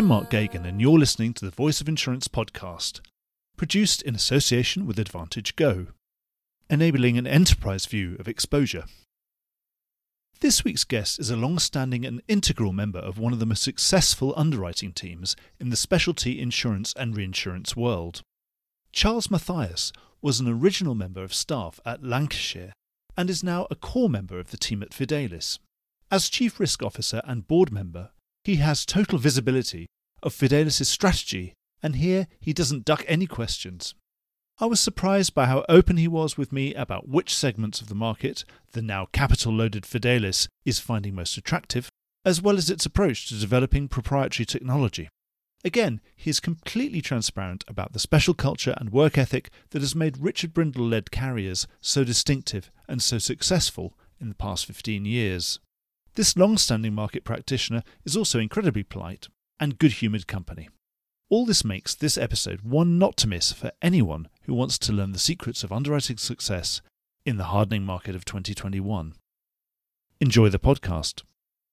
I'm Mark Geoghegan, and you're listening to the Voice of Insurance podcast, produced in association with AdvantageGo, enabling an enterprise view of exposure. This week's guest is a long standing and integral member of one of the most successful underwriting teams in the specialty insurance and reinsurance world. Charles Mathias was an original member of staff at Lancashire and is now a core member of the team at Fidelis. As Chief Risk Officer and board member, he has total visibility of Fidelis' strategy, and here he doesn't duck any questions. I was surprised by how open he was with me about which segments of the market the now capital loaded Fidelis is finding most attractive, as well as its approach to developing proprietary technology. Again, he is completely transparent about the special culture and work ethic that has made Richard Brindle led carriers so distinctive and so successful in the past 15 years. This long standing market practitioner is also incredibly polite and good humoured company. All this makes this episode one not to miss for anyone who wants to learn the secrets of underwriting success in the hardening market of 2021. Enjoy the podcast.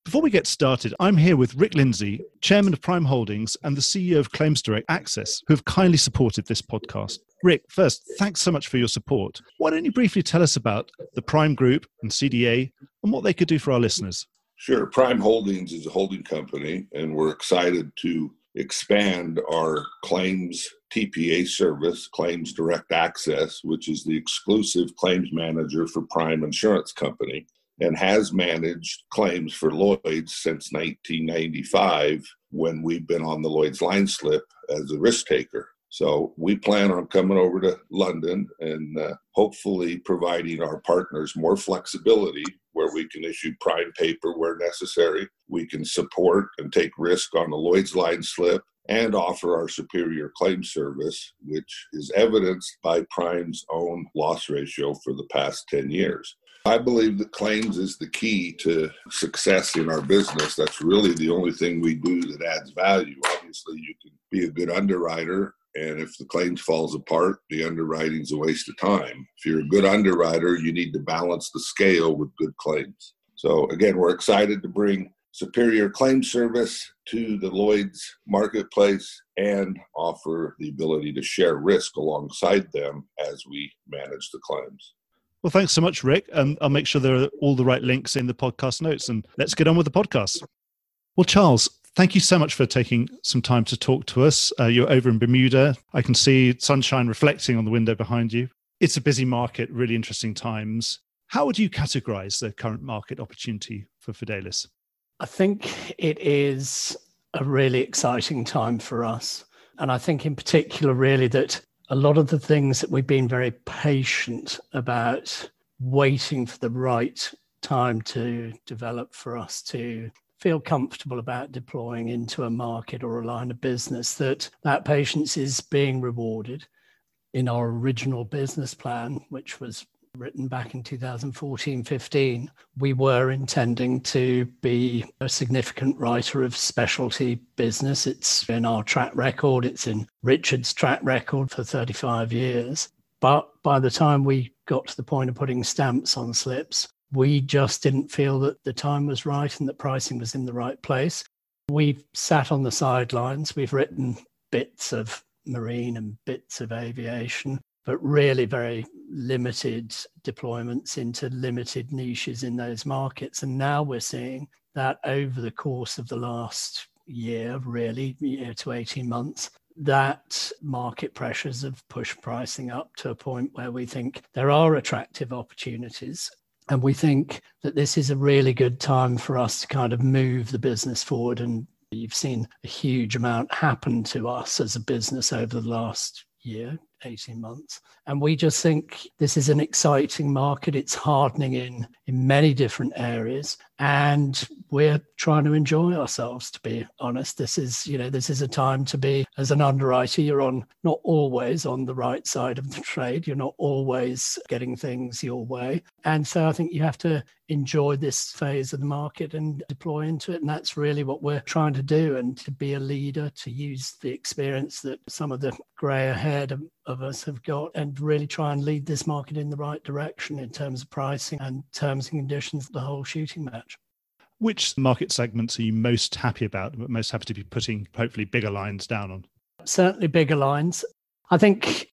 Before we get started, I'm here with Rick Lindsay, Chairman of Prime Holdings and the CEO of Claims Direct Access, who have kindly supported this podcast. Rick, first, thanks so much for your support. Why don't you briefly tell us about the Prime Group and CDA and what they could do for our listeners? Sure. Prime Holdings is a holding company, and we're excited to expand our claims TPA service, Claims Direct Access, which is the exclusive claims manager for Prime Insurance Company and has managed claims for Lloyd's since 1995 when we've been on the Lloyd's line slip as a risk taker. So we plan on coming over to London and uh, hopefully providing our partners more flexibility where we can issue prime paper where necessary. We can support and take risk on the Lloyd's line slip and offer our superior claim service, which is evidenced by Prime's own loss ratio for the past 10 years. I believe that claims is the key to success in our business. That's really the only thing we do that adds value. Obviously, you can be a good underwriter, and if the claims falls apart, the underwriting's a waste of time. If you're a good underwriter, you need to balance the scale with good claims. So again, we're excited to bring superior claim service to the Lloyd's marketplace and offer the ability to share risk alongside them as we manage the claims. Well, thanks so much, Rick. And I'll make sure there are all the right links in the podcast notes and let's get on with the podcast. Well, Charles, thank you so much for taking some time to talk to us. Uh, you're over in Bermuda. I can see sunshine reflecting on the window behind you. It's a busy market, really interesting times. How would you categorize the current market opportunity for Fidelis? I think it is a really exciting time for us. And I think, in particular, really, that a lot of the things that we've been very patient about waiting for the right time to develop for us to feel comfortable about deploying into a market or a line of business that that patience is being rewarded in our original business plan which was written back in 2014 15, we were intending to be a significant writer of specialty business. It's in our track record, it's in Richard's track record for 35 years. But by the time we got to the point of putting stamps on slips, we just didn't feel that the time was right and that pricing was in the right place. We've sat on the sidelines, we've written bits of marine and bits of aviation but really very limited deployments into limited niches in those markets. And now we're seeing that over the course of the last year, really, year to 18 months, that market pressures have pushed pricing up to a point where we think there are attractive opportunities. And we think that this is a really good time for us to kind of move the business forward. And you've seen a huge amount happen to us as a business over the last year, 18 months. And we just think this is an exciting market. It's hardening in in many different areas. And we're trying to enjoy ourselves, to be honest. This is, you know, this is a time to be as an underwriter, you're on not always on the right side of the trade. You're not always getting things your way. And so I think you have to enjoy this phase of the market and deploy into it. And that's really what we're trying to do and to be a leader, to use the experience that some of the grey ahead of, of us have got and really try and lead this market in the right direction in terms of pricing and terms and conditions, the whole shooting match. Which market segments are you most happy about, most happy to be putting hopefully bigger lines down on? Certainly bigger lines. I think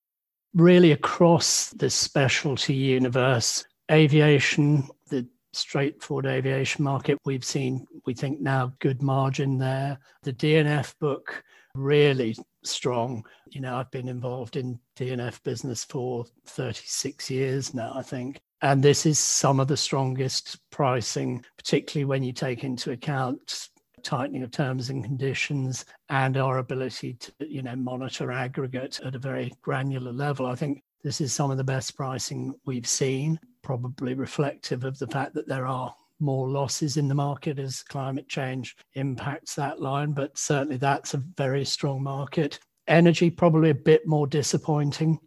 really across the specialty universe, aviation, the straightforward aviation market, we've seen, we think now, good margin there. The D&F book, really strong. You know, I've been involved in D&F business for 36 years now, I think. And this is some of the strongest pricing, particularly when you take into account tightening of terms and conditions and our ability to, you know, monitor aggregate at a very granular level. I think this is some of the best pricing we've seen, probably reflective of the fact that there are more losses in the market as climate change impacts that line. But certainly that's a very strong market. Energy, probably a bit more disappointing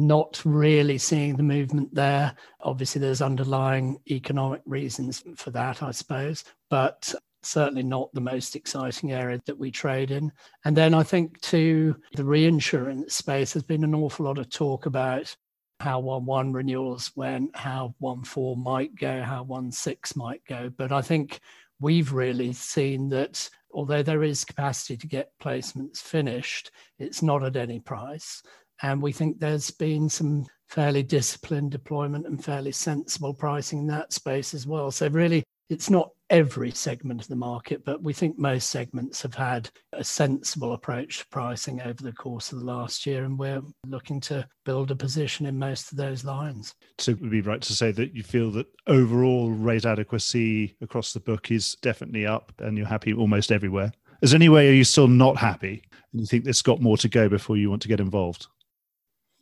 not really seeing the movement there. Obviously, there's underlying economic reasons for that, I suppose, but certainly not the most exciting area that we trade in. And then I think, to the reinsurance space, there's been an awful lot of talk about how 1 1 renewals went, how 1 4 might go, how 1 6 might go. But I think we've really seen that although there is capacity to get placements finished, it's not at any price. And we think there's been some fairly disciplined deployment and fairly sensible pricing in that space as well. So, really, it's not every segment of the market, but we think most segments have had a sensible approach to pricing over the course of the last year. And we're looking to build a position in most of those lines. So, it would be right to say that you feel that overall rate adequacy across the book is definitely up and you're happy almost everywhere. Is there any way are you still not happy and you think there's got more to go before you want to get involved?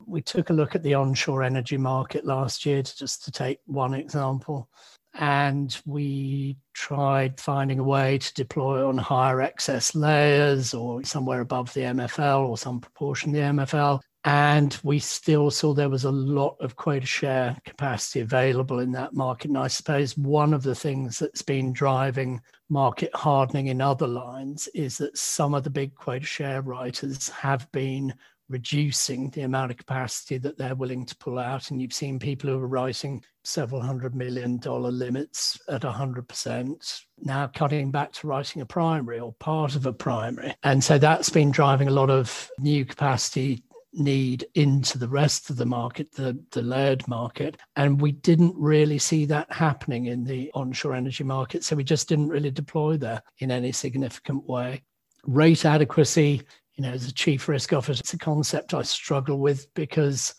we took a look at the onshore energy market last year, to, just to take one example, and we tried finding a way to deploy on higher excess layers or somewhere above the MFL or some proportion of the MFL. And we still saw there was a lot of quota share capacity available in that market. And I suppose one of the things that's been driving market hardening in other lines is that some of the big quota share writers have been reducing the amount of capacity that they're willing to pull out. And you've seen people who are writing several hundred million dollar limits at 100% now cutting back to writing a primary or part of a primary. And so that's been driving a lot of new capacity need into the rest of the market, the, the layered market. And we didn't really see that happening in the onshore energy market. So we just didn't really deploy there in any significant way. Rate adequacy you know, as a chief risk officer, it's a concept I struggle with because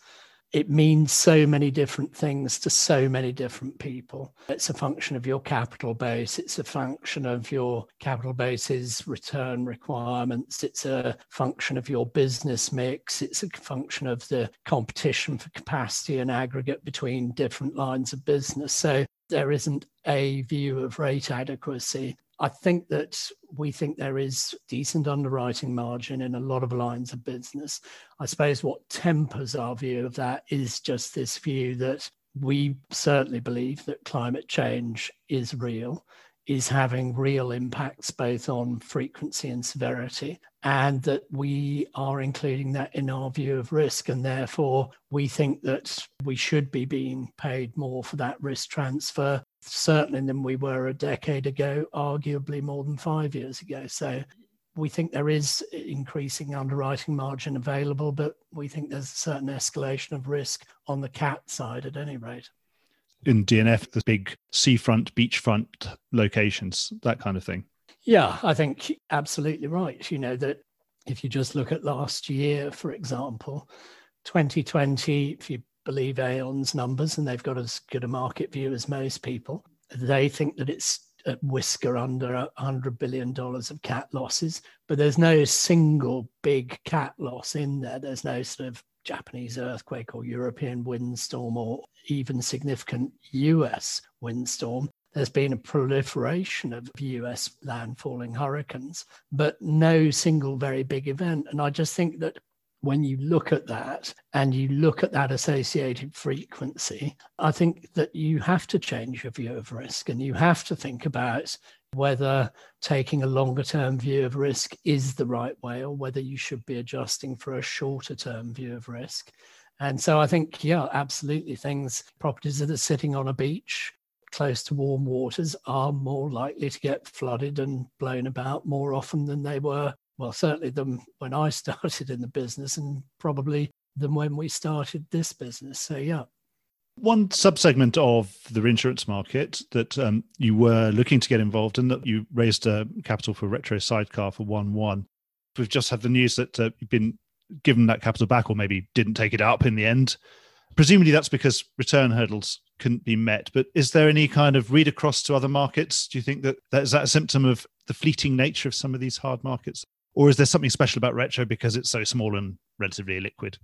it means so many different things to so many different people. It's a function of your capital base, it's a function of your capital base's return requirements, it's a function of your business mix, it's a function of the competition for capacity and aggregate between different lines of business. So there isn't a view of rate adequacy. I think that we think there is decent underwriting margin in a lot of lines of business. I suppose what tempers our view of that is just this view that we certainly believe that climate change is real, is having real impacts both on frequency and severity, and that we are including that in our view of risk. And therefore, we think that we should be being paid more for that risk transfer certainly than we were a decade ago, arguably more than five years ago. So we think there is increasing underwriting margin available, but we think there's a certain escalation of risk on the cat side at any rate. In D&F, the big seafront, beachfront locations, that kind of thing. Yeah, I think absolutely right. You know, that if you just look at last year, for example, 2020, if you believe Aon's numbers, and they've got as good a market view as most people. They think that it's a whisker under $100 billion of cat losses, but there's no single big cat loss in there. There's no sort of Japanese earthquake or European windstorm or even significant US windstorm. There's been a proliferation of US landfalling hurricanes, but no single very big event. And I just think that when you look at that and you look at that associated frequency, I think that you have to change your view of risk and you have to think about whether taking a longer term view of risk is the right way or whether you should be adjusting for a shorter term view of risk. And so I think, yeah, absolutely. Things, properties that are sitting on a beach, close to warm waters are more likely to get flooded and blown about more often than they were, well, certainly than when I started in the business and probably than when we started this business. So, yeah. One subsegment of the reinsurance market that um, you were looking to get involved in, that you raised uh, capital for retro sidecar for 1 1. We've just had the news that uh, you've been given that capital back or maybe didn't take it up in the end. Presumably that's because return hurdles couldn't be met. But is there any kind of read across to other markets? Do you think that that is that a symptom of the fleeting nature of some of these hard markets? Or is there something special about retro because it's so small and relatively illiquid?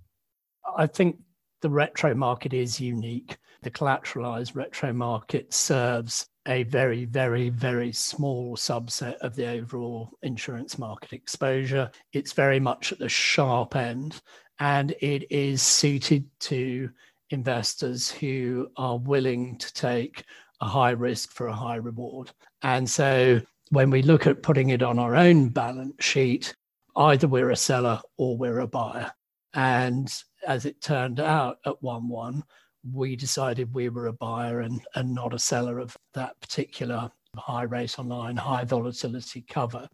I think the retro market is unique. The collateralized retro market serves a very, very, very small subset of the overall insurance market exposure. It's very much at the sharp end and it is suited to investors who are willing to take a high risk for a high reward. And so when we look at putting it on our own balance sheet, either we're a seller or we're a buyer. And as it turned out at 1 1, we decided we were a buyer and, and not a seller of that particular high rate online, high volatility cover.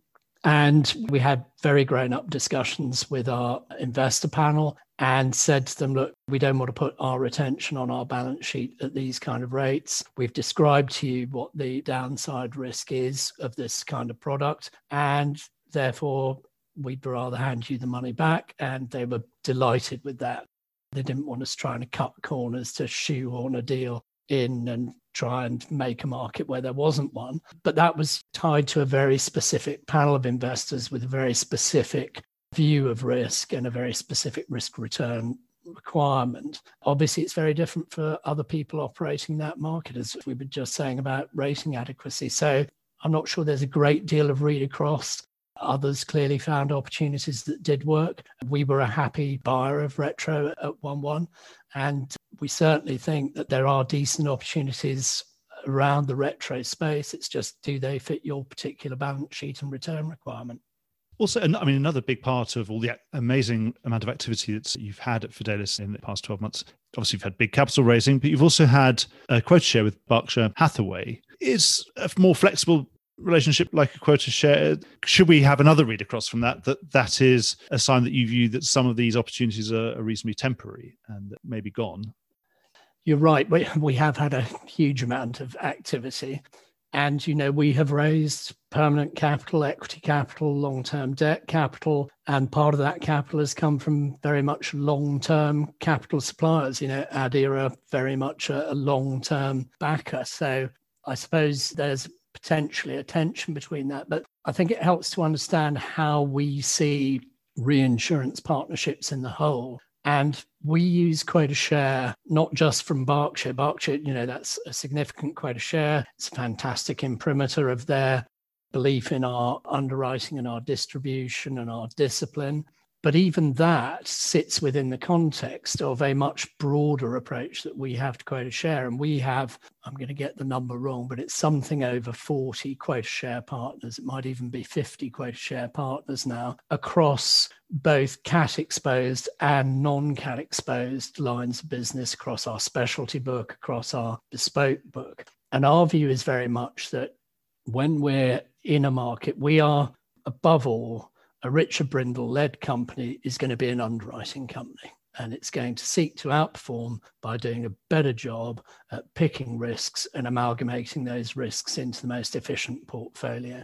And we had very grown up discussions with our investor panel and said to them, look, we don't want to put our retention on our balance sheet at these kind of rates. We've described to you what the downside risk is of this kind of product. And therefore, we'd rather hand you the money back. And they were delighted with that. They didn't want us trying to cut corners to shoehorn a deal in and try and make a market where there wasn't one. But that was tied to a very specific panel of investors with a very specific view of risk and a very specific risk return requirement. Obviously, it's very different for other people operating that market, as we were just saying about rating adequacy. So I'm not sure there's a great deal of read across. Others clearly found opportunities that did work. We were a happy buyer of retro at 1 1. And we certainly think that there are decent opportunities around the retro space. It's just do they fit your particular balance sheet and return requirement? Also, I mean, another big part of all the amazing amount of activity that you've had at Fidelis in the past 12 months, obviously you've had big capital raising, but you've also had a quota share with Berkshire Hathaway. Is a more flexible relationship like a quota share should we have another read across from that that that is a sign that you view that some of these opportunities are, reasonably temporary and that may gone you're right. We, we have had a huge amount of activity. And you know we have raised permanent capital equity capital long-term debt capital. And part of that capital has come from very much long-term capital suppliers. You know Adia very much a, a long-term backer. So i suppose there's potentially a tension between that. But I think it helps to understand how we see reinsurance partnerships in the whole. And we use quota share not just from Berkshire. Berkshire, you know, that's a significant quota share. It's a fantastic imprimatur of their belief in our underwriting and our distribution and our discipline. But even that sits within the context of a much broader approach that we have to quota share. And we have, I'm going to get the number wrong, but it's something over 40 quota share partners. It might even be 50 quota share partners now across both cat exposed and non cat exposed lines of business across our specialty book, across our bespoke book. And our view is very much that when we're in a market, we are above all a Richard Brindle led company is going to be an underwriting company and it's going to seek to outperform by doing a better job at picking risks and amalgamating those risks into the most efficient portfolio.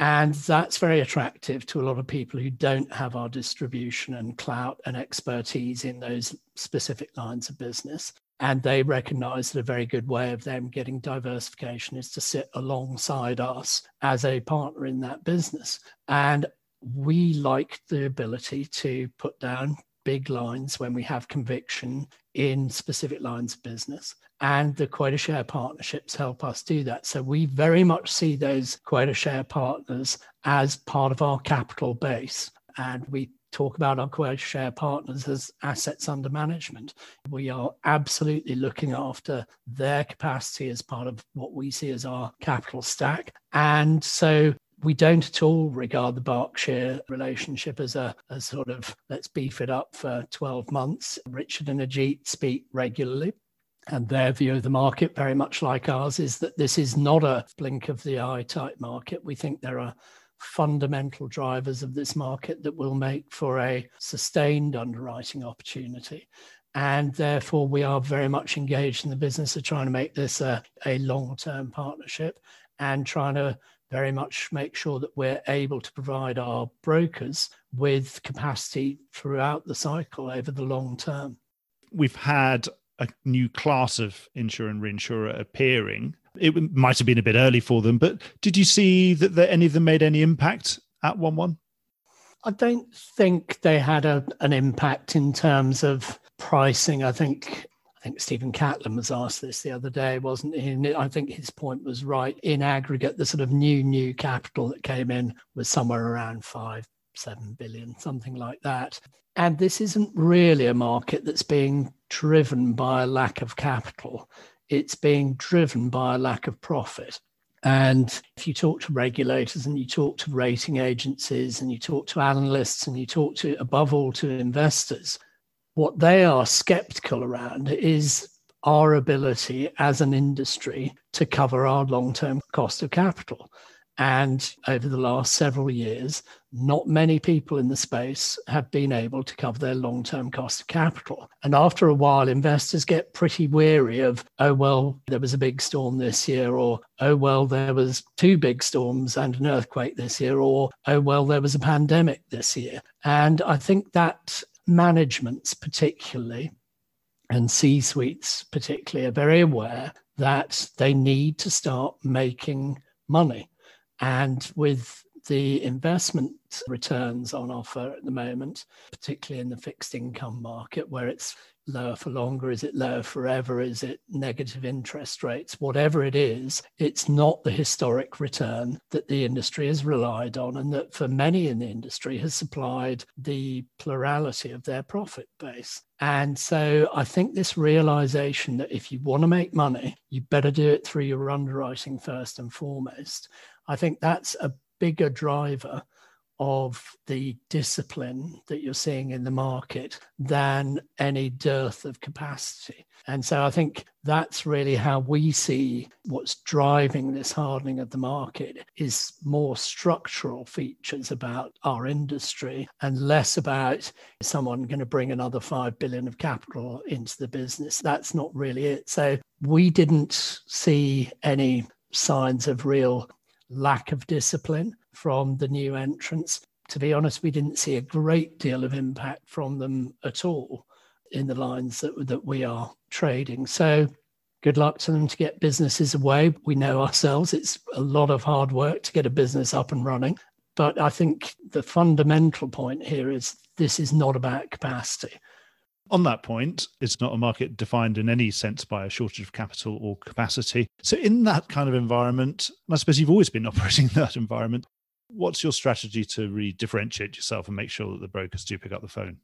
And that's very attractive to a lot of people who don't have our distribution and clout and expertise in those specific lines of business. And they recognize that a very good way of them getting diversification is to sit alongside us as a partner in that business. And we like the ability to put down big lines when we have conviction in specific lines of business. And the quota share partnerships help us do that. So we very much see those quota share partners as part of our capital base. And we talk about our quota share partners as assets under management. We are absolutely looking after their capacity as part of what we see as our capital stack. And so we don't at all regard the Berkshire relationship as a, sort of let's beef it up for 12 months. Richard and Ajit speak regularly. and their view of the market, very much like ours, is that this is not a blink of the eye type market. We think there are fundamental drivers of this market that will make for a sustained underwriting opportunity. And therefore, we are very much engaged in the business of trying to make this a, a long term partnership and trying to very much make sure that we're able to provide our brokers with capacity throughout the cycle over the long term. We've had a new class of insurer and reinsurer appearing. It might have been a bit early for them, but did you see that any of them made any impact at 1 1? I don't think they had a, an impact in terms of pricing. I think I think Stephen Catlin was asked this the other day, wasn't he? And I think his point was right. In aggregate, the sort of new new capital that came in was somewhere around five, seven billion, something like that. And this isn't really a market that's being driven by a lack of capital. It's being driven by a lack of profit. And if you talk to regulators and you talk to rating agencies and you talk to analysts and you talk to, above all, to investors, what they are skeptical around is our ability as an industry to cover our long term cost of capital. And over the last several years, not many people in the space have been able to cover their long term cost of capital. And after a while, investors get pretty weary of, oh, well, there was a big storm this year, or oh, well, there was two big storms and an earthquake this year, or oh, well, there was a pandemic this year. And I think that managements, particularly, and C suites, particularly, are very aware that they need to start making money. And with the investment returns on offer at the moment, particularly in the fixed income market, where it's lower for longer? Is it lower forever? Is it negative interest rates? Whatever it is, it's not the historic return that the industry has relied on and that for many in the industry has supplied the plurality of their profit base. And so I think this realization that if you want to make money, you better do it through your underwriting first and foremost. I think that's a bigger driver of the discipline that you're seeing in the market than any dearth of capacity. And so I think that's really how we see what's driving this hardening of the market is more structural features about our industry and less about someone going to bring another 5 billion of capital into the business. That's not really it. So we didn't see any signs of real lack of discipline from the new entrants. To be honest, we didn't see a great deal of impact from them at all in the lines that, that we are trading. So good luck to them to get businesses away. We know ourselves it's a lot of hard work to get a business up and running. But I think the fundamental point here is this is not about capacity on that point, it's not a market defined in any sense by a shortage of capital or capacity. So, in that kind of environment, I suppose you've always been operating in that environment. What's your strategy to really differentiate yourself and make sure that the brokers do pick up the phone?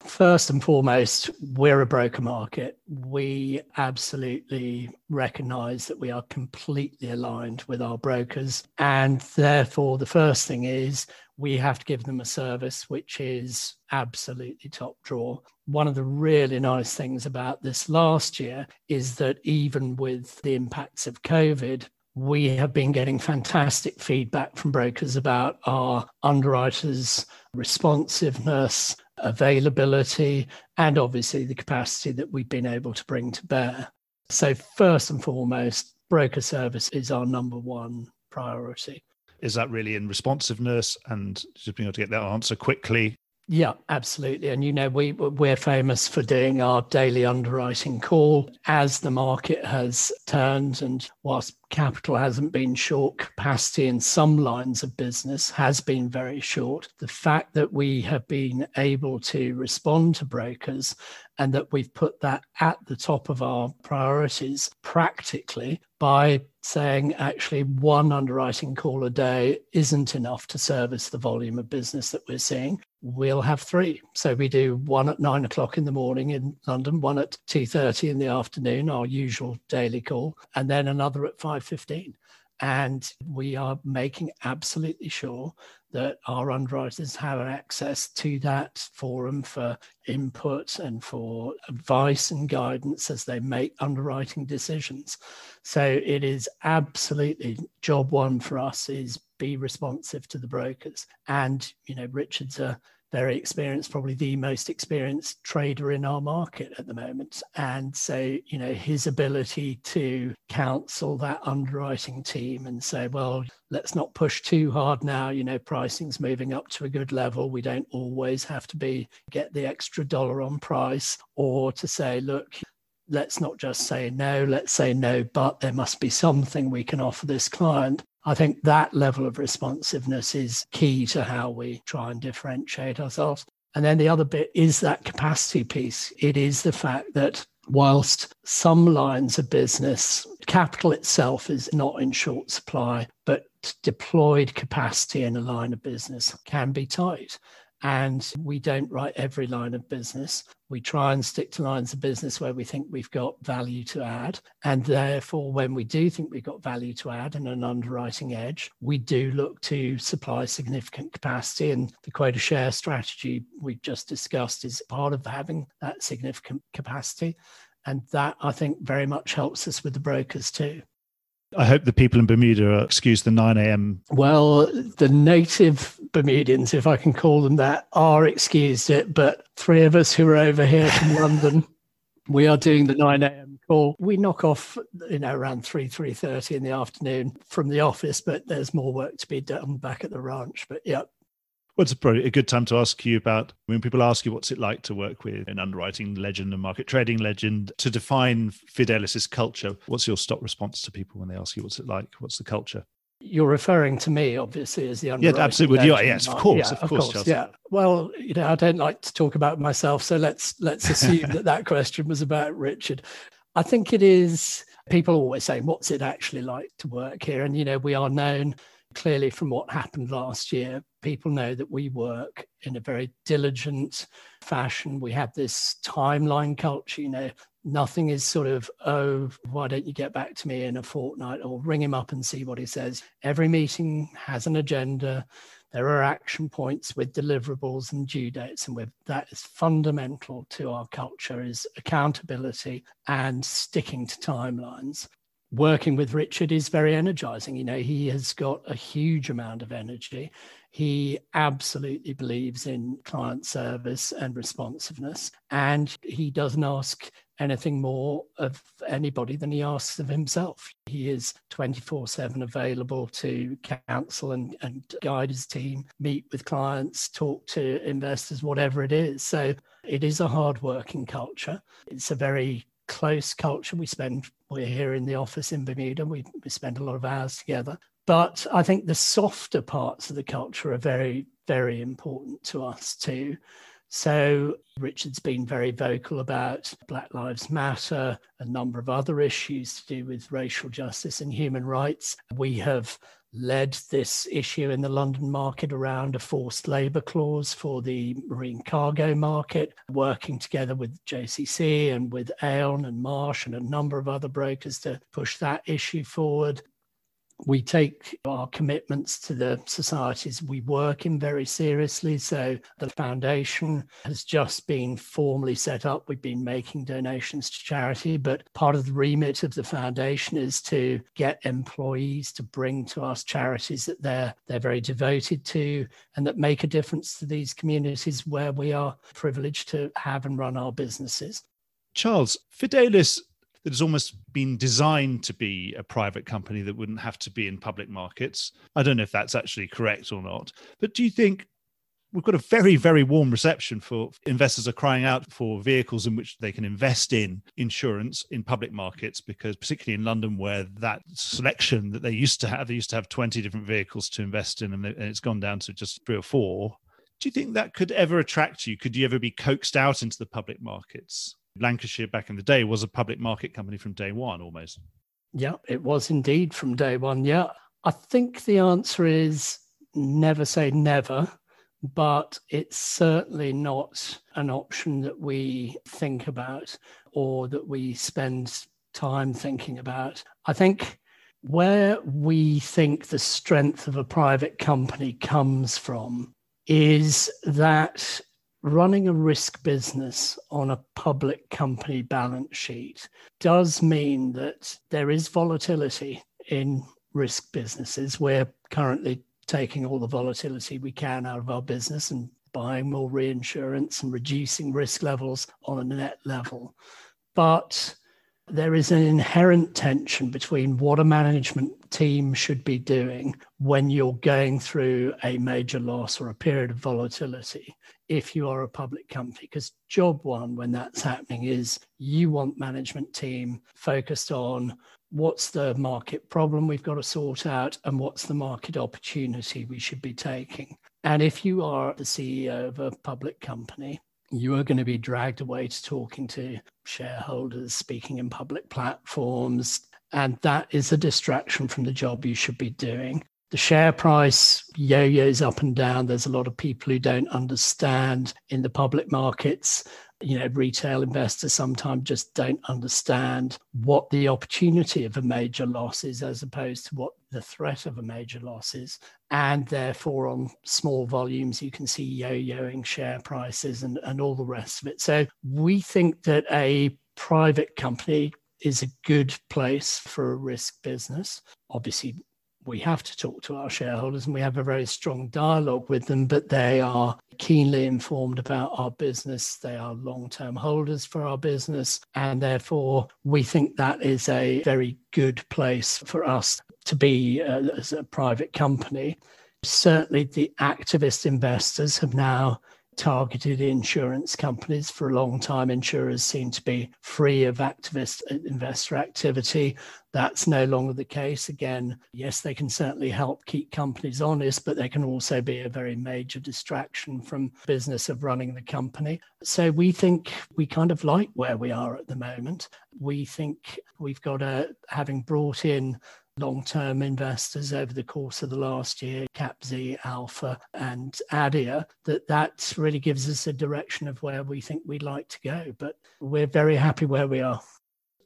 First and foremost, we're a broker market. We absolutely recognize that we are completely aligned with our brokers. And therefore, the first thing is we have to give them a service which is absolutely top drawer. One of the really nice things about this last year is that even with the impacts of COVID, we have been getting fantastic feedback from brokers about our underwriters' responsiveness, availability, and obviously the capacity that we've been able to bring to bear. So, first and foremost, broker service is our number one priority. Is that really in responsiveness and just being able to get that answer quickly yeah, absolutely. And you know, we we're famous for doing our daily underwriting call as the market has turned and whilst capital hasn't been short, capacity in some lines of business has been very short. The fact that we have been able to respond to brokers and that we've put that at the top of our priorities practically by saying actually one underwriting call a day isn't enough to service the volume of business that we're seeing we'll have three so we do one at nine o'clock in the morning in london one at 2.30 in the afternoon our usual daily call and then another at 5.15 And we are making absolutely sure that our underwriters have access to that forum for input and for advice and guidance as they make underwriting decisions. So it is absolutely job one for us is be responsive to the brokers. And, you know, Richard's a very experienced, probably the most experienced trader in our market at the moment. And so, you know, his ability to counsel that underwriting team and say, well, let's not push too hard now. You know, pricing's moving up to a good level. We don't always have to be get the extra dollar on price or to say, look, let's not just say no, let's say no, but there must be something we can offer this client. I think that level of responsiveness is key to how we try and differentiate ourselves. And then the other bit is that capacity piece. It is the fact that whilst some lines of business, capital itself is not in short supply, but deployed capacity in a line of business can be tight and we don't write every line of business. We try and stick to lines of business where we think we've got value to add. And therefore, when we do think we've got value to add and an underwriting edge, we do look to supply significant capacity. And the quota share strategy we've just discussed is part of having that significant capacity. And that I think very much helps us with the brokers too. I hope the people in Bermuda excuse the 9 a.m. Well, the native Bermudians, if I can call them that, are excused it. But three of us who are over here from London, we are doing the 9 a.m. call. We knock off, you know, around 3, 3.30 in the afternoon from the office, but there's more work to be done back at the ranch. But yeah, well, it's probably a good time to ask you about when people ask you what's it like to work with an underwriting legend and market trading legend to define Fidelis's culture. What's your stock response to people when they ask you what's it like? What's the culture? You're referring to me, obviously, as the underwriting. Yeah, absolutely. Yeah, yes, of course, yeah, of course, course yeah. Well, you know, I don't like to talk about myself, so let's let's assume that that question was about Richard. I think it is. People always say, "What's it actually like to work here?" And you know, we are known clearly from what happened last year, people know that we work in a very diligent fashion. We have this timeline culture, you know, nothing is sort of, oh, why don't you get back to me in a fortnight or ring him up and see what he says. Every meeting has an agenda. There are action points with deliverables and due dates, and that is fundamental to our culture is accountability and sticking to timelines working with Richard is very energizing. You know, he has got a huge amount of energy. He absolutely believes in client service and responsiveness, and he doesn't ask anything more of anybody than he asks of himself. He is 24 7 available to counsel and, and guide his team, meet with clients, talk to investors, whatever it is. So it is a hard working culture. It's a very close culture. We spend, we're here in the office in Bermuda, we, we spend a lot of hours together. But I think the softer parts of the culture are very, very important to us too. So Richard's been very vocal about Black Lives Matter, a number of other issues to do with racial justice and human rights. We have led this issue in the London market around a forced labour clause for the marine cargo market, working together with JCC and with Aon and Marsh and a number of other brokers to push that issue forward we take our commitments to the societies we work in very seriously. So the foundation has just been formally set up. We've been making donations to charity, but part of the remit of the foundation is to get employees to bring to us charities that they're they're very devoted to and that make a difference to these communities where we are privileged to have and run our businesses. Charles, Fidelis that has almost been designed to be a private company that wouldn't have to be in public markets. I don't know if that's actually correct or not. But do you think we've got a very, very warm reception for investors are crying out for vehicles in which they can invest in insurance in public markets because particularly in London where that selection that they used to have, they used to have 20 different vehicles to invest in and it's gone down to just three or four. Do you think that could ever attract you? Could you ever be coaxed out into the public markets? Lancashire back in the day was a public market company from day one almost. Yeah, it was indeed from day one. Yeah. I think the answer is never say never, but it's certainly not an option that we think about or that we spend time thinking about. I think Where we think the strength of a private company comes from is that running a risk business on a public company balance sheet does mean that there is volatility in risk businesses. We're currently taking all the volatility we can out of our business and buying more reinsurance and reducing risk levels on a net level. But there is an inherent tension between what a management team should be doing when you're going through a major loss or a period of volatility if you are a public company. Because job one when that's happening is you want management team focused on what's the market problem we've got to sort out and what's the market opportunity we should be taking. And if you are the ceo of a public company you are going to be dragged away to talking to shareholders speaking in public platforms and that is a distraction from the job you should be doing the share price yo yo's up and down. There's a lot of people who don't understand in the public markets. You know, retail investors sometimes just don't understand what the opportunity of a major loss is as opposed to what the threat of a major loss is. And therefore, on small volumes, you can see yo yoing share prices and, and all the rest of it. So, we think that a private company is a good place for a risk business. Obviously, we have to talk to our shareholders and we have a very strong dialogue with them, but they are keenly informed about our business. They are long term holders for our business. And therefore, we think that is a very good place for us to be uh, as a private company. Certainly, the activist investors have now targeted insurance companies for a long time. Insurers seem to be free of activist uh, investor activity. That's no longer the case. Again, yes, they can certainly help keep companies honest, but they can also be a very major distraction from business of running the company. So we think we kind of like where we are at the moment. We think we've got a having brought in long-term investors over the course of the last year, CapZ, Alpha, and Adia, that that really gives us a direction of where we think we'd like to go. But we're very happy where we are.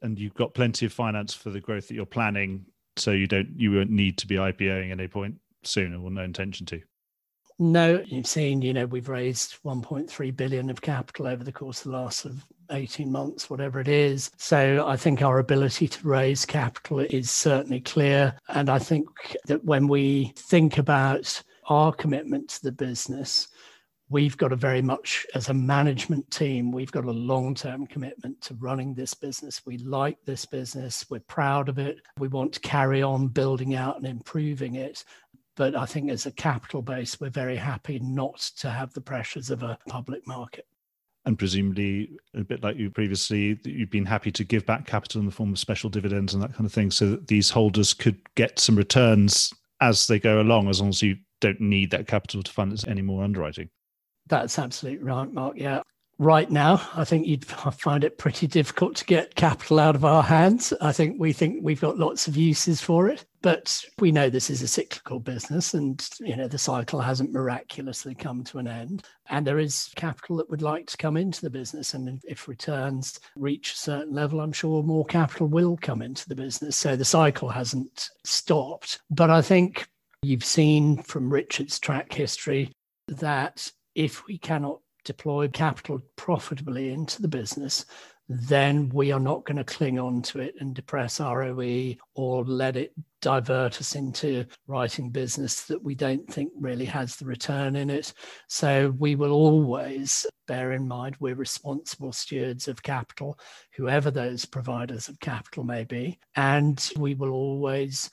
And you've got plenty of finance for the growth that you're planning, so you don't you won't need to be IPOing at any point soon, or no intention to. No, you've seen, you know, we've raised 1.3 billion of capital over the course of the last of 18 months, whatever it is. So I think our ability to raise capital is certainly clear. And I think that when we think about our commitment to the business, we've got a very much as a management team we've got a long-term commitment to running this business we like this business we're proud of it we want to carry on building out and improving it but I think as a capital base, we're very happy not to have the pressures of a public market. And presumably, a bit like you previously, you've been happy to give back capital in the form of special dividends and that kind of thing, so that these holders could get some returns as they go along, as long as you don't need that capital to fund any more underwriting. That's absolutely right, Mark. Yeah right now, I think you'd find it pretty difficult to get capital out of our hands. I think we think we've got lots of uses for it, but we know this is a cyclical business and you know the cycle hasn't miraculously come to an end. And there is capital that would like to come into the business. And if returns reach a certain level, I'm sure more capital will come into the business. So the cycle hasn't stopped. But I think you've seen from Richard's track history that if we cannot deploy capital profitably into the business, then we are not going to cling on to it and depress ROE or let it divert us into writing business that we don't think really has the return in it. So we will always bear in mind we're responsible stewards of capital, whoever those providers of capital may be, and we will always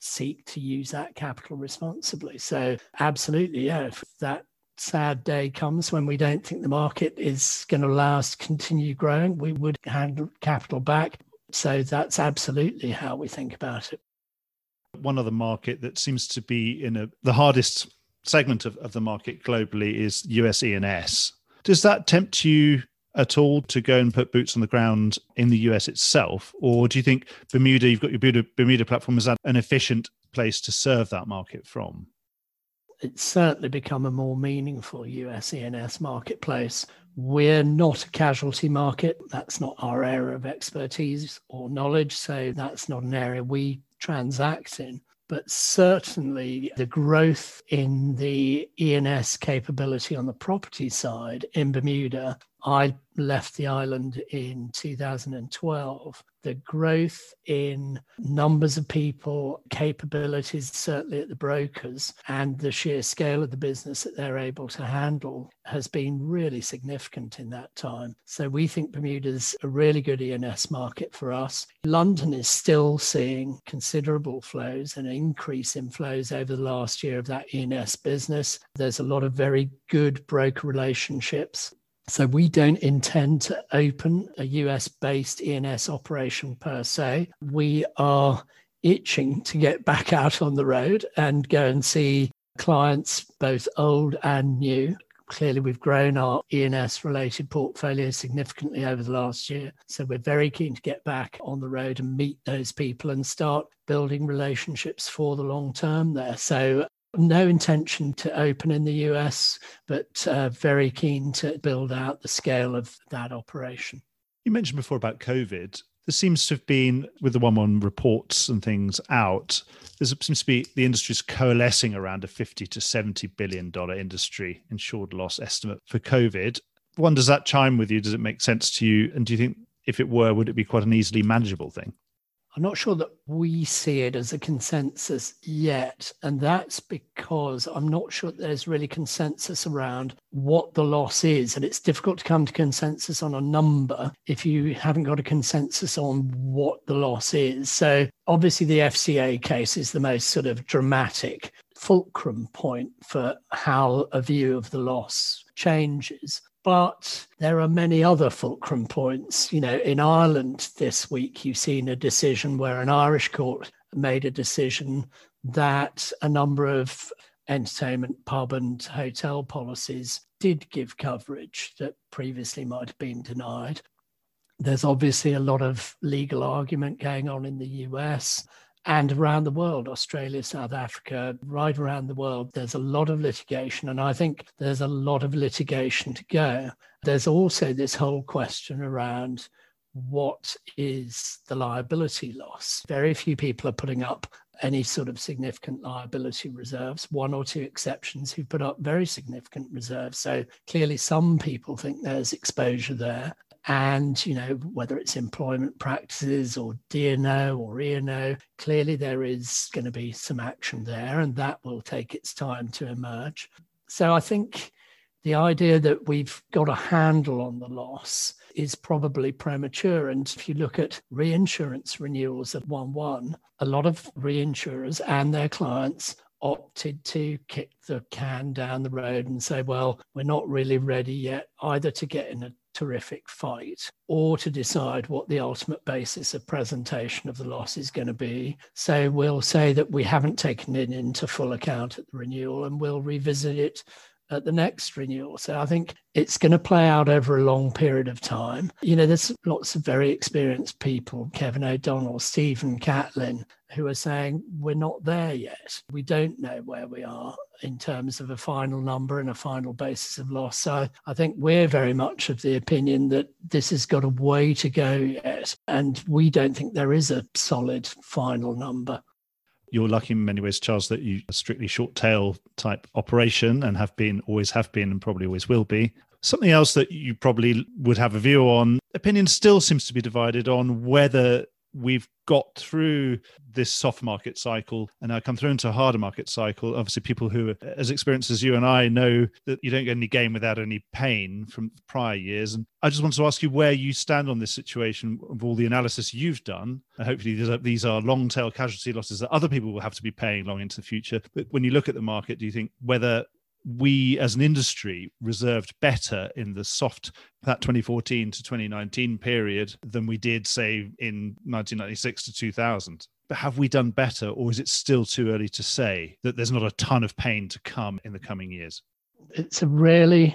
seek to use that capital responsibly. So absolutely, yeah, if that sad day comes when we don't think the market is going to allow us to continue growing, we would hand capital back. So that's absolutely how we think about it. One other market that seems to be in a, the hardest segment of, of the market globally is US E&S. Does that tempt you at all to go and put boots on the ground in the US itself? Or do you think Bermuda, you've got your Bermuda, Bermuda platform, is that an efficient place to serve that market from? It's certainly become a more meaningful US E&S marketplace. We're not a casualty market. That's not our area of expertise or knowledge. So that's not an area we transact in. But certainly the growth in the E&S capability on the property side in Bermuda I left the island in 2012. The growth in numbers of people, capabilities, certainly at the brokers, and the sheer scale of the business that they're able to handle has been really significant in that time. So we think Bermuda's a really good E&S market for us. London is still seeing considerable flows, and an increase in flows over the last year of that E&S business. There's a lot of very good broker relationships so we don't intend to open a US based E&S operation per se. We are itching to get back out on the road and go and see clients, both old and new. Clearly, we've grown our E&S related portfolio significantly over the last year. So we're very keen to get back on the road and meet those people and start building relationships for the long term there. So no intention to open in the US, but uh, very keen to build out the scale of that operation. You mentioned before about COVID. There seems to have been, with the one on reports and things out, there seems to be the industry's coalescing around a 50 to 70 billion dollar industry insured loss estimate for COVID. One, does that chime with you? Does it make sense to you? And do you think if it were, would it be quite an easily manageable thing? I'm not sure that we see it as a consensus yet. And that's because I'm not sure there's really consensus around what the loss is. And it's difficult to come to consensus on a number if you haven't got a consensus on what the loss is. So obviously, the FCA case is the most sort of dramatic fulcrum point for how a view of the loss changes. But there are many other fulcrum points. You know, in Ireland this week, you've seen a decision where an Irish court made a decision that a number of entertainment, pub, and hotel policies did give coverage that previously might have been denied. There's obviously a lot of legal argument going on in the US and around the world, Australia, South Africa, right around the world, there's a lot of litigation. And I think there's a lot of litigation to go. There's also this whole question around what is the liability loss? Very few people are putting up any sort of significant liability reserves, one or two exceptions who put up very significant reserves. So clearly, some people think there's exposure there and you know whether it's employment practices or D&O or E&O, clearly there is going to be some action there, and that will take its time to emerge. So I think the idea that we've got a handle on the loss is probably premature. And if you look at reinsurance renewals at 1 1, a lot of reinsurers and their clients opted to kick the can down the road and say, well, we're not really ready yet either to get in a terrific fight or to decide what the ultimate basis of presentation of the loss is going to be. So we'll say that we haven't taken it into full account at the renewal and we'll revisit it at the next renewal. So I think it's going to play out over a long period of time. You know, there's lots of very experienced people, Kevin O'Donnell, Stephen Catlin, who are saying we're not there yet. We don't know where we are in terms of a final number and a final basis of loss. So I think we're very much of the opinion that this has got a way to go yet. And we don't think there is a solid final number you're lucky in many ways, Charles, that you strictly short tail type operation and have been, always have been, and probably always will be. Something else that you probably would have a view on, opinion still seems to be divided on whether we've got through this soft market cycle and now come through into a harder market cycle. Obviously, people who are as experienced as you and I know that you don't get any gain without any pain from prior years. And I just want to ask you where you stand on this situation of all the analysis you've done. And hopefully, these are, these are long tail casualty losses that other people will have to be paying long into the future. But when you look at the market, do you think whether we as an industry reserved better in the soft that 2014 to 2019 period than we did say in 1996 to 2000 but have we done better or is it still too early to say that there's not a ton of pain to come in the coming years? It's a really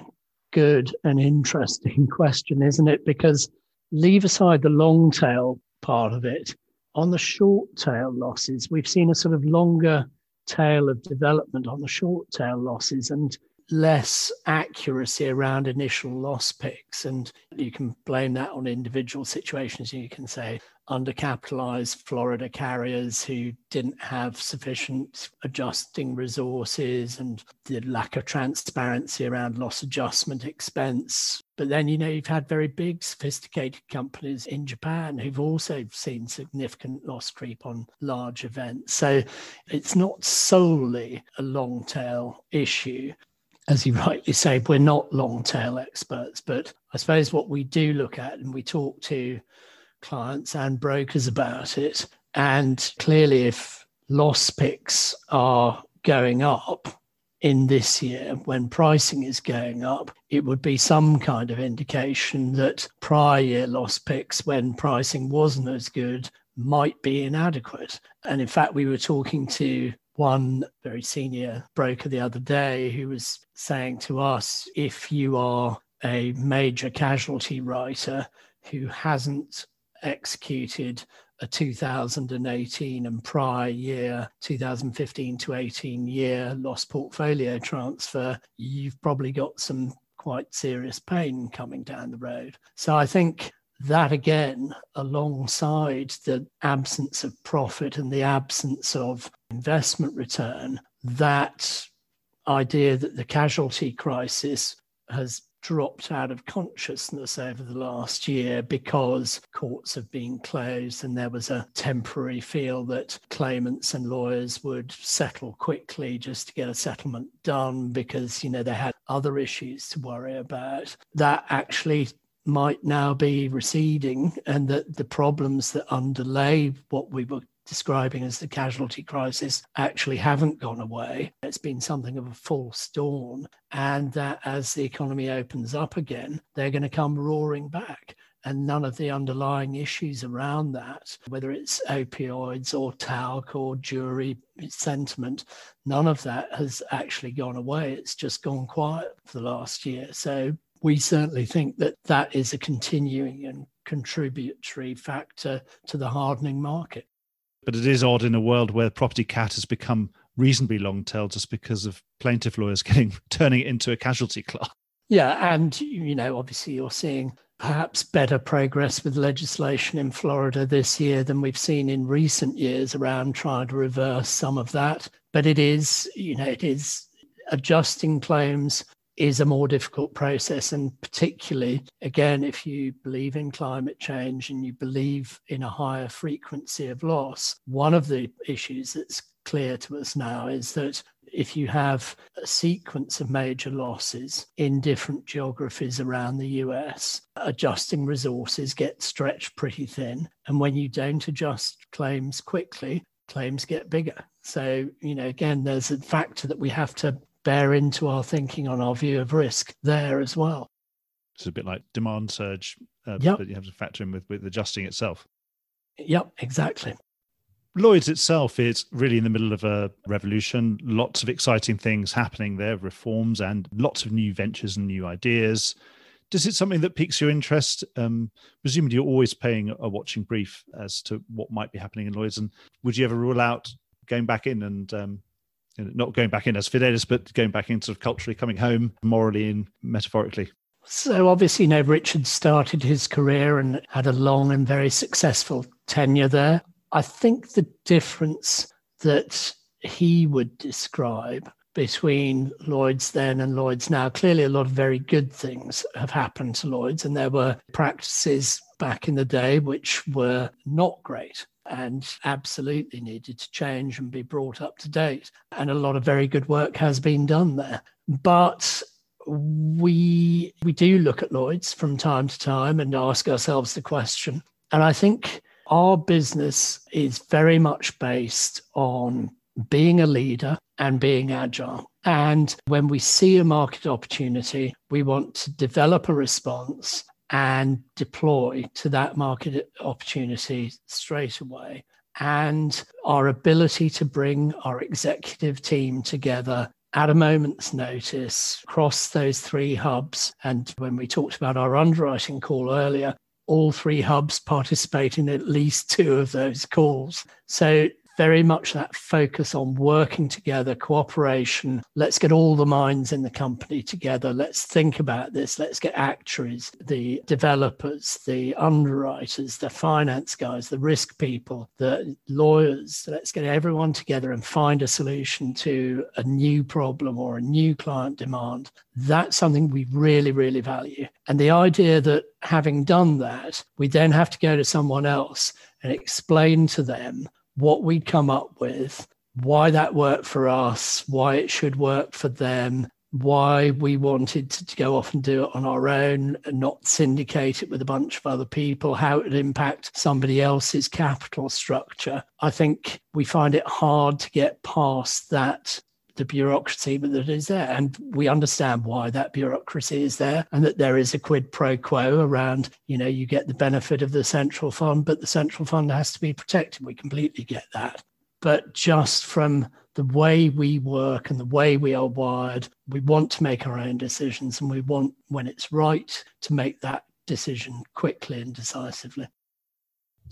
good and interesting question isn't it? Because leave aside the long tail part of it on the short tail losses we've seen a sort of longer tail of development on the short tail losses. And less accuracy around initial loss picks. And you can blame that on individual situations. You can say undercapitalized Florida carriers who didn't have sufficient adjusting resources and the lack of transparency around loss adjustment expense. But then, you know, you've had very big, sophisticated companies in Japan who've also seen significant loss creep on large events. So it's not solely a long tail issue as you rightly say, we're not long tail experts, but I suppose what we do look at and we talk to clients and brokers about it. And clearly, if loss picks are going up in this year when pricing is going up, it would be some kind of indication that prior year loss picks, when pricing wasn't as good, might be inadequate. And in fact, we were talking to one very senior broker the other day who was saying to us if you are a major casualty writer who hasn't executed a 2018 and prior year 2015 to 18 year loss portfolio transfer you've probably got some quite serious pain coming down the road. So i think that again alongside the absence of profit and the absence of investment return that idea that the casualty crisis has dropped out of consciousness over the last year because courts have been closed and there was a temporary feel that claimants and lawyers would settle quickly just to get a settlement done because you know they had other issues to worry about. That actually might now be receding and that the problems that underlay what we were describing as the casualty crisis actually haven't gone away. It's been something of a false dawn. And that as the economy opens up again, they're going to come roaring back. And none of the underlying issues around that, whether it's opioids or talc or jury sentiment, none of that has actually gone away. It's just gone quiet for the last year. So we certainly think that that is a continuing and contributory factor to the hardening market. But it is odd in a world where property cat has become reasonably long tail just because of plaintiff lawyers getting turning it into a casualty class. Yeah, and you know, obviously you're seeing perhaps better progress with legislation in Florida this year than we've seen in recent years around trying to reverse some of that. But it is, you know, it is adjusting claims is a more difficult process. And particularly, again, if you believe in climate change and you believe in a higher frequency of loss, one of the issues that's clear to us now is that if you have a sequence of major losses in different geographies around the US, adjusting resources get stretched pretty thin. And when you don't adjust claims quickly, claims get bigger. So, you know, again, there's a factor that we have to bear into our thinking on our view of risk there as well. It's a bit like demand surge, uh, yep. but you have to factor in with, with adjusting itself. Yep, exactly. Lloyd's itself is really in the middle of a revolution. Lots of exciting things happening there, reforms and lots of new ventures and new ideas. Does it something that piques your interest? Um, presumably, you're always paying a watching brief as to what might be happening in Lloyd's. And would you ever rule out going back in and um, not going back in as Fidelis, but going back in sort of culturally, coming home morally and metaphorically. So obviously, you know, Richard started his career and had a long and very successful tenure there. I think the difference that he would describe between Lloyd's then and Lloyd's now, clearly a lot of very good things have happened to Lloyd's, and there were practices back in the day which were not great and absolutely needed to change and be brought up to date. And a lot of very good work has been done there. But we we do look at Lloyd's from time to time and ask ourselves the question. And I think our business is very much based on being a leader and being agile. And when we see a market opportunity, we want to develop a response and deploy to that market opportunity straight away. And our ability to bring our executive team together at a moment's notice across those three hubs. And when we talked about our underwriting call earlier, all three hubs participate in at least two of those calls. So very much that focus on working together, cooperation. Let's get all the minds in the company together. Let's think about this. Let's get actuaries, the developers, the underwriters, the finance guys, the risk people, the lawyers. Let's get everyone together and find a solution to a new problem or a new client demand. That's something we really, really value. And the idea that having done that, we then have to go to someone else and explain to them what we'd come up with, why that worked for us, why it should work for them, why we wanted to go off and do it on our own and not syndicate it with a bunch of other people, how it would impact somebody else's capital structure. I think we find it hard to get past that the bureaucracy that is there. And we understand why that bureaucracy is there and that there is a quid pro quo around, you know, you get the benefit of the central fund, but the central fund has to be protected. We completely get that. But just from the way we work and the way we are wired, we want to make our own decisions and we want, when it's right, to make that decision quickly and decisively.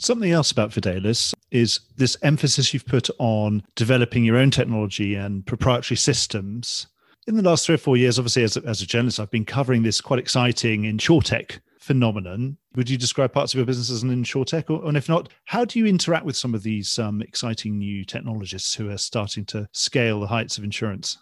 Something else about Fidelis is this emphasis you've put on developing your own technology and proprietary systems. In the last three or four years, obviously, as a, as a journalist, I've been covering this quite exciting insurtech phenomenon. Would you describe parts of your business as an insurtech? Or, and if not, how do you interact with some of these um, exciting new technologists who are starting to scale the heights of insurance?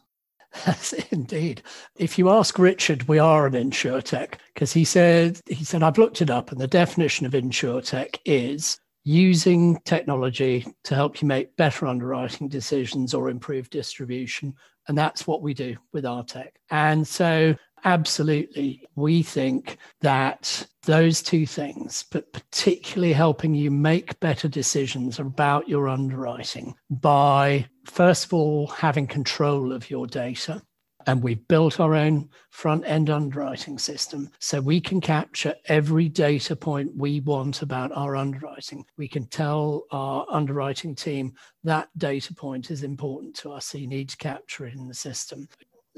Indeed. If you ask Richard, we are an insurtech because he said he said I've looked it up, and the definition of insurtech is using technology to help you make better underwriting decisions or improve distribution. And that's what we do with our tech. And so, absolutely, we think that those two things, but particularly helping you make better decisions about your underwriting by, first of all, having control of your data and we've built our own front end underwriting system so we can capture every data point we want about our underwriting. We can tell our underwriting team that data point is important to us, so you need to capture it in the system.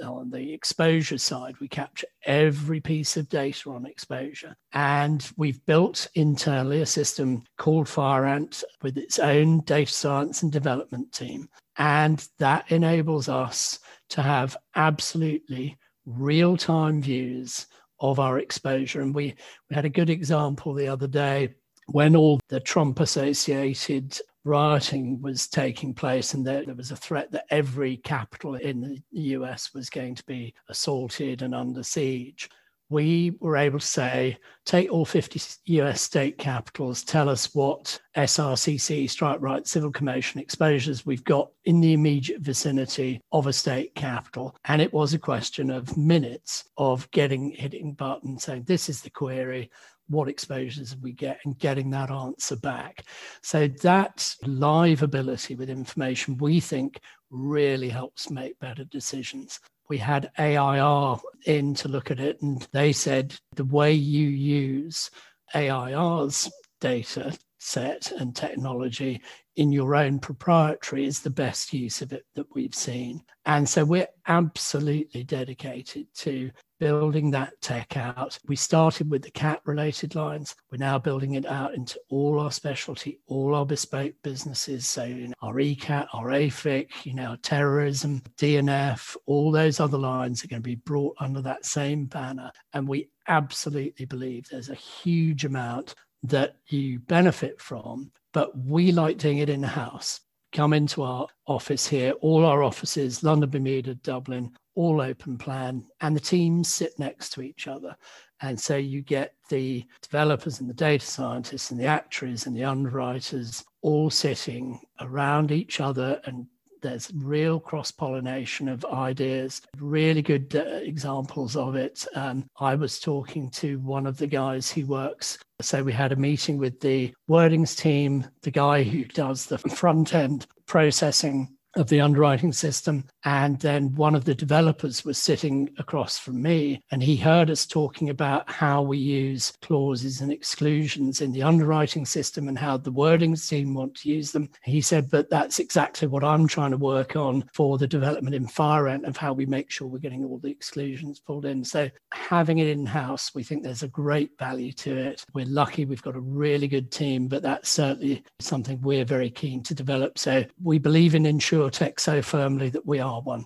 On the exposure side, we capture every piece of data on exposure. And we've built internally a system called FireAnt with its own data science and development team. And that enables us to have absolutely real time views of our exposure. And we, we had a good example the other day when all the Trump associated rioting was taking place and there, there, was a threat that every capital in the US was going to be assaulted and under siege we were able to say, take all 50 US state capitals, tell us what SRCC, strike riot, civil commotion exposures we've got in the immediate vicinity of a state capital. And it was a question of minutes of getting, hitting button, saying, this is the query, what exposures we get and getting that answer back. So that live ability with information, we think really helps make better decisions we had AIR in to look at it, and they said the way you use AIR's data set and technology in your own proprietary is the best use of it that we've seen. And so we're absolutely dedicated to building that tech out. We started with the cat related lines. We're now building it out into all our specialty, all our bespoke businesses. So you know, our ECAT, our AFIC, you know, terrorism, D&F, all those other lines are going to be brought under that same banner. And we absolutely believe there's a huge amount that you benefit from, but we like doing it in house come into our office here, all our offices, London, Bermuda, Dublin, all open plan, and the teams sit next to each other. And so you get the developers and the data scientists and the actuaries and the underwriters all sitting around each other and there's real cross pollination of ideas, really good uh, examples of it. Um, I was talking to one of the guys who works. So we had a meeting with the wordings team, the guy who does the front end processing of the underwriting system. And then one of the developers was sitting across from me, and he heard us talking about how we use clauses and exclusions in the underwriting system and how the wording team want to use them. He said, But that's exactly what I'm trying to work on for the development in FireAnt of how we make sure we're getting all the exclusions pulled in. So having it in house, we think there's a great value to it. We're lucky we've got a really good team, but that's certainly something we're very keen to develop. So we believe in InsurTech so firmly that we are one,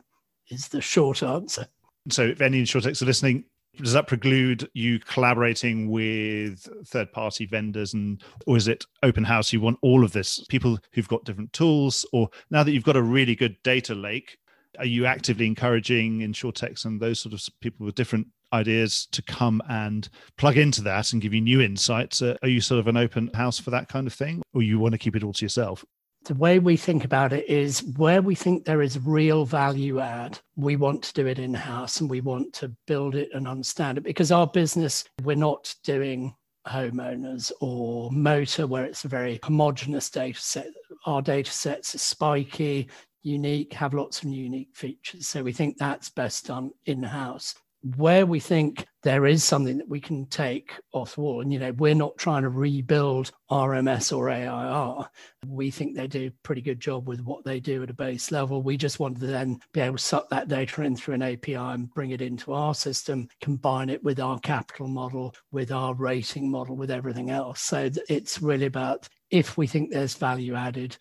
is the short answer. So if any InsurTechs are listening, does that preclude you collaborating with third party vendors? And or is it open house you want all of this? People who've got different tools or now that you've got a really good data lake are you actively encouraging insurtechs and those sort of people with different ideas to come and plug into that and give you new insights? Uh, are you sort of an open house for that kind of thing or you want to keep it all to yourself the way we think about it is where we think there is real value add, we want to do it in house and we want to build it and understand it because our business, we're not doing homeowners or motor where it's a very homogenous data set. Our data sets are spiky, unique, have lots of unique features. So we think that's best done in house where we think there is something that we can take off the wall, and you know, we're not trying to rebuild RMS or AIR. We think they do a pretty good job with what they do at a base level. We just want to then be able to suck that data in through an API and bring it into our system, combine it with our capital model, with our rating model, with everything else. So it's really about if we think there's value added,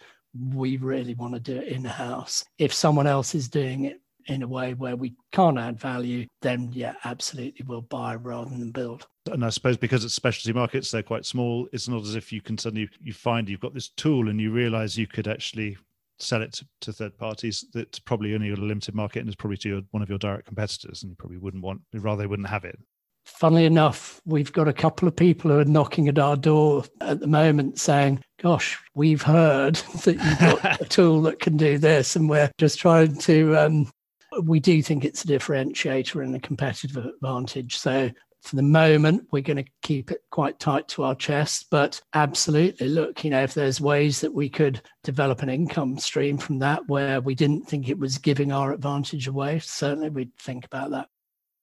we really want to do it in house. If someone else is doing it, in a way where we can't add value, then yeah, absolutely we'll buy rather than build. And I suppose because it's specialty markets, they're quite small. It's not as if you can suddenly you find you've got this tool and you realize you could actually sell it to, to third parties that's probably only got a limited market and it's probably to your, one of your direct competitors and you probably wouldn't want rather they wouldn't have it funnily enough, we've got a couple of people who are knocking at our door at the moment saying, Gosh, we've heard that you've got a tool that can do this, and we're just trying to um, we do think it's a differentiator and a competitive advantage. So for the moment, we're going to keep it quite tight to our chest. But absolutely, look, you know, if there's ways that we could develop an income stream from that where we didn't think it was giving our advantage away, certainly we'd think about that.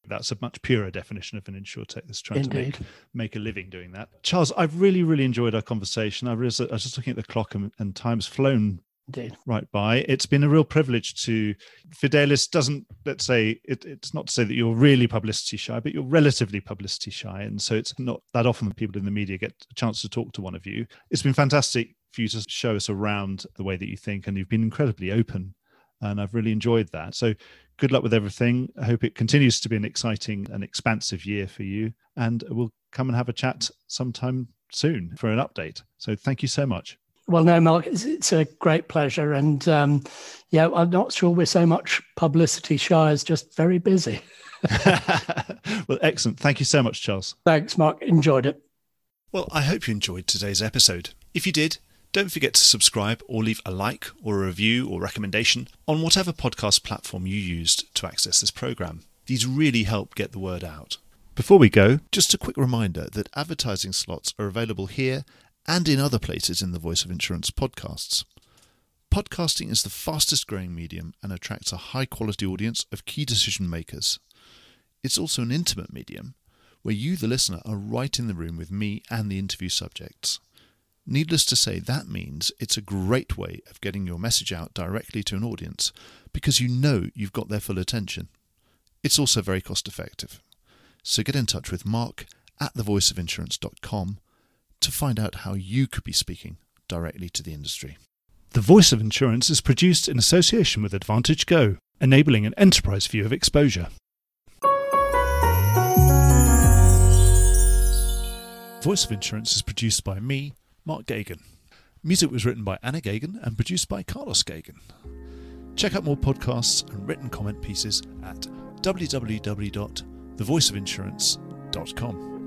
That's a much purer definition of an insurtech that's trying Indeed. to make, make a living doing that. Charles, I've really, really enjoyed our conversation. I was, I was just looking at the clock and, and time's flown Indeed. right by. It's been a real privilege to Fidelis doesn't let's say it, it's not to say that you're really publicity shy, but you're relatively publicity shy. And so it's not that often that people in the media get a chance to talk to one of you. It's been fantastic for you to show us around the way that you think and you've been incredibly open. And I've really enjoyed that. So good luck with everything. I hope it continues to be an exciting and expansive year for you. And we'll come and have a chat sometime soon for an update. So thank you so much. Well, no, Mark, it's, it's a great pleasure. And um, yeah, I'm not sure we're so much publicity shy as just very busy. well, excellent. Thank you so much, Charles. Thanks, Mark. Enjoyed it. Well, I hope you enjoyed today's episode. If you did, don't forget to subscribe or leave a like or a review or recommendation on whatever podcast platform you used to access this program. These really help get the word out. Before we go, just a quick reminder that advertising slots are available here and in other places in the Voice of Insurance podcasts. Podcasting is the fastest growing medium and attracts a high quality audience of key decision makers. It's also an intimate medium where you, the listener, are right in the room with me and the interview subjects. Needless to say, that means it's a great way of getting your message out directly to an audience because you know you've got their full attention. It's also very cost effective. So get in touch with Mark at thevoiceofinsurance.com to find out how you could be speaking directly to the industry. The Voice of Insurance is produced in association with AdvantageGo, enabling an enterprise view of exposure. Voice of Insurance is produced by me, Mark Geoghegan. Music was written by Anna Geoghegan and produced by Carlos Geoghegan. Check out more podcasts and written comment pieces at www.thevoiceofinsurance.com.